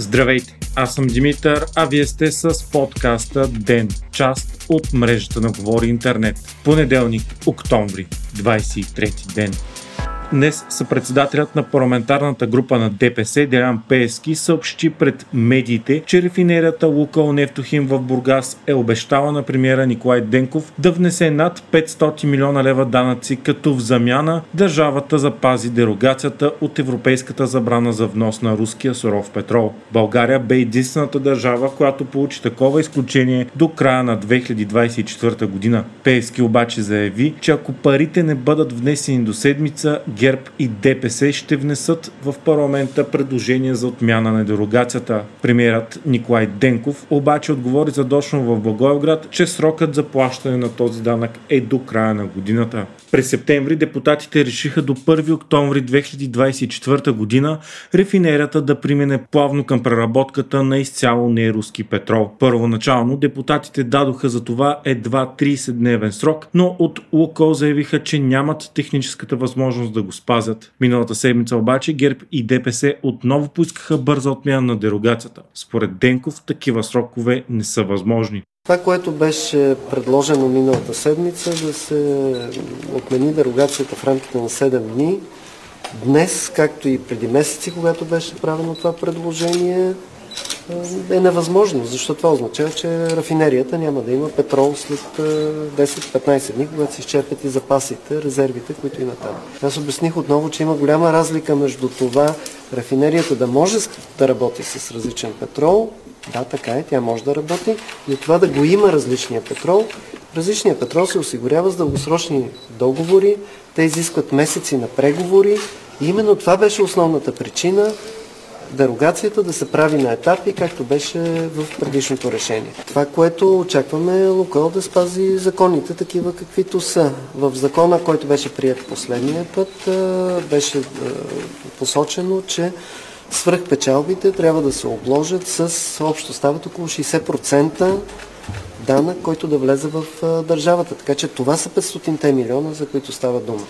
Здравейте, аз съм Димитър, а вие сте с подкаста ДЕН, част от мрежата на Говори Интернет. Понеделник, октомври, 23 ден. Днес съпредседателят на парламентарната група на ДПС Делян Пески съобщи пред медиите, че рефинерията Лукал Нефтохим в Бургас е обещала на премиера Николай Денков да внесе над 500 милиона лева данъци, като в замяна държавата запази дерогацията от европейската забрана за внос на руския суров петрол. България бе единствената държава, която получи такова изключение до края на 2024 година. Пески обаче заяви, че ако парите не бъдат внесени до седмица, ГЕРБ и ДПС ще внесат в парламента предложение за отмяна на дерогацията. Премьерът Николай Денков обаче отговори задочно в Благоевград, че срокът за плащане на този данък е до края на годината. През септември депутатите решиха до 1 октомври 2024 година рефинерията да премине плавно към преработката на изцяло неруски петрол. Първоначално депутатите дадоха за това едва 30-дневен срок, но от Лукол заявиха, че нямат техническата възможност да го спазят. Миналата седмица обаче ГЕРБ и ДПС отново поискаха бърза отмяна на дерогацията. Според Денков такива срокове не са възможни. Това, което беше предложено миналата седмица, да се отмени дерогацията в рамките на 7 дни, днес, както и преди месеци, когато беше правено това предложение, е невъзможно, защото това означава, че рафинерията няма да има петрол след 10-15 дни, когато се изчерпят и запасите, резервите, които има там. Аз обясних отново, че има голяма разлика между това рафинерията да може да работи с различен петрол, да, така е, тя може да работи, и това да го има различния петрол. Различният петрол се осигурява с дългосрочни договори, те изискват месеци на преговори и именно това беше основната причина дерогацията да се прави на етапи, както беше в предишното решение. Това, което очакваме е Лукал да спази законите такива каквито са. В закона, който беше прият последния път, беше посочено, че свръхпечалбите трябва да се обложат с общо стават около 60% данък, който да влезе в държавата. Така че това са 500 милиона, за които става дума.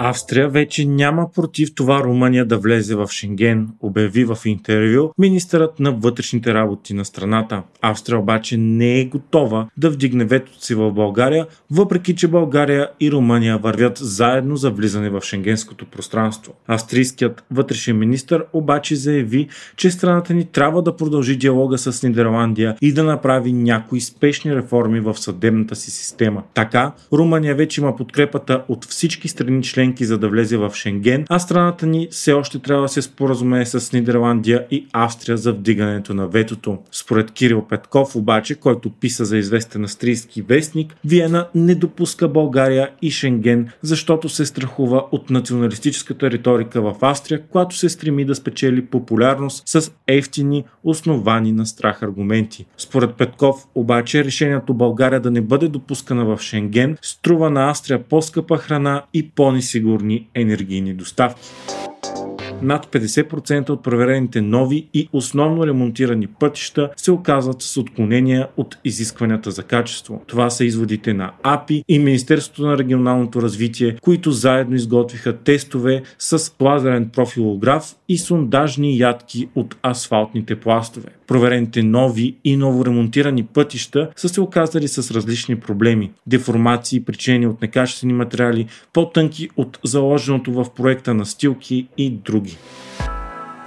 Австрия вече няма против това Румъния да влезе в Шенген, обяви в интервю министърът на вътрешните работи на страната. Австрия обаче не е готова да вдигне ветото си в България, въпреки че България и Румъния вървят заедно за влизане в шенгенското пространство. Австрийският вътрешен министр обаче заяви, че страната ни трябва да продължи диалога с Нидерландия и да направи някои спешни реформи в съдебната си система. Така, Румъния вече има подкрепата от всички страни члени членки за да влезе в Шенген, а страната ни все още трябва да се споразумее с Нидерландия и Австрия за вдигането на ветото. Според Кирил Петков обаче, който писа за известен австрийски вестник, Виена не допуска България и Шенген, защото се страхува от националистическата риторика в Австрия, която се стреми да спечели популярност с ефтини, основани на страх аргументи. Според Петков обаче решението България да не бъде допускана в Шенген струва на Австрия по-скъпа храна и по-нисък сигурни енергийни доставки над 50% от проверените нови и основно ремонтирани пътища се оказват с отклонения от изискванията за качество. Това са изводите на АПИ и Министерството на регионалното развитие, които заедно изготвиха тестове с лазерен профилограф и сондажни ядки от асфалтните пластове. Проверените нови и новоремонтирани пътища са се оказали с различни проблеми. Деформации, причини от некачествени материали, по-тънки от заложеното в проекта настилки и други други.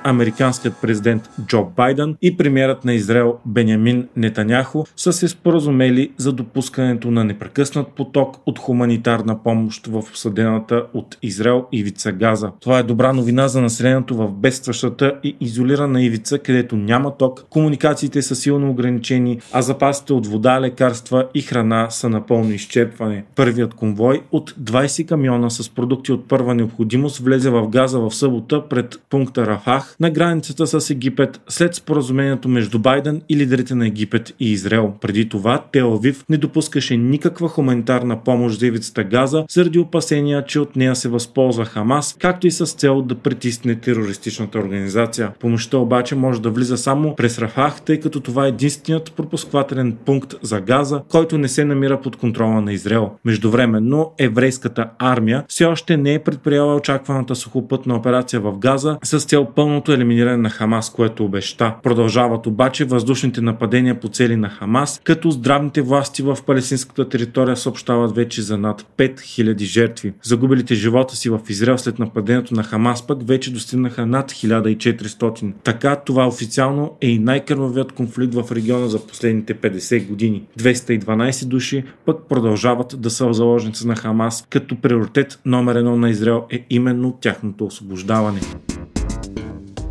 Американският президент Джо Байден и премьерът на Израел Бенямин Нетаняхо са се споразумели за допускането на непрекъснат поток от хуманитарна помощ в осъдената от Израел ивица Газа. Това е добра новина за населението в бедстващата и изолирана ивица, където няма ток, комуникациите са силно ограничени, а запасите от вода, лекарства и храна са напълно изчерпване. Първият конвой от 20 камиона с продукти от първа необходимост влезе в Газа в събота пред пункта Рафах на границата с Египет след споразумението между Байден и лидерите на Египет и Израел. Преди това Телавив не допускаше никаква хуманитарна помощ за ивицата Газа заради опасения, че от нея се възползва Хамас, както и с цел да притисне терористичната организация. Помощта обаче може да влиза само през Рафах, тъй като това е единственият пропусквателен пункт за Газа, който не се намира под контрола на Израел. Междувременно еврейската армия все още не е предприела очакваната сухопътна операция в Газа с цел пълно тоталното елиминиране на Хамас, което обеща. Продължават обаче въздушните нападения по цели на Хамас, като здравните власти в палестинската територия съобщават вече за над 5000 жертви. Загубилите живота си в Израел след нападението на Хамас пък вече достигнаха над 1400. Така това официално е и най-кървавият конфликт в региона за последните 50 години. 212 души пък продължават да са заложници на Хамас, като приоритет номер едно на Израел е именно тяхното освобождаване.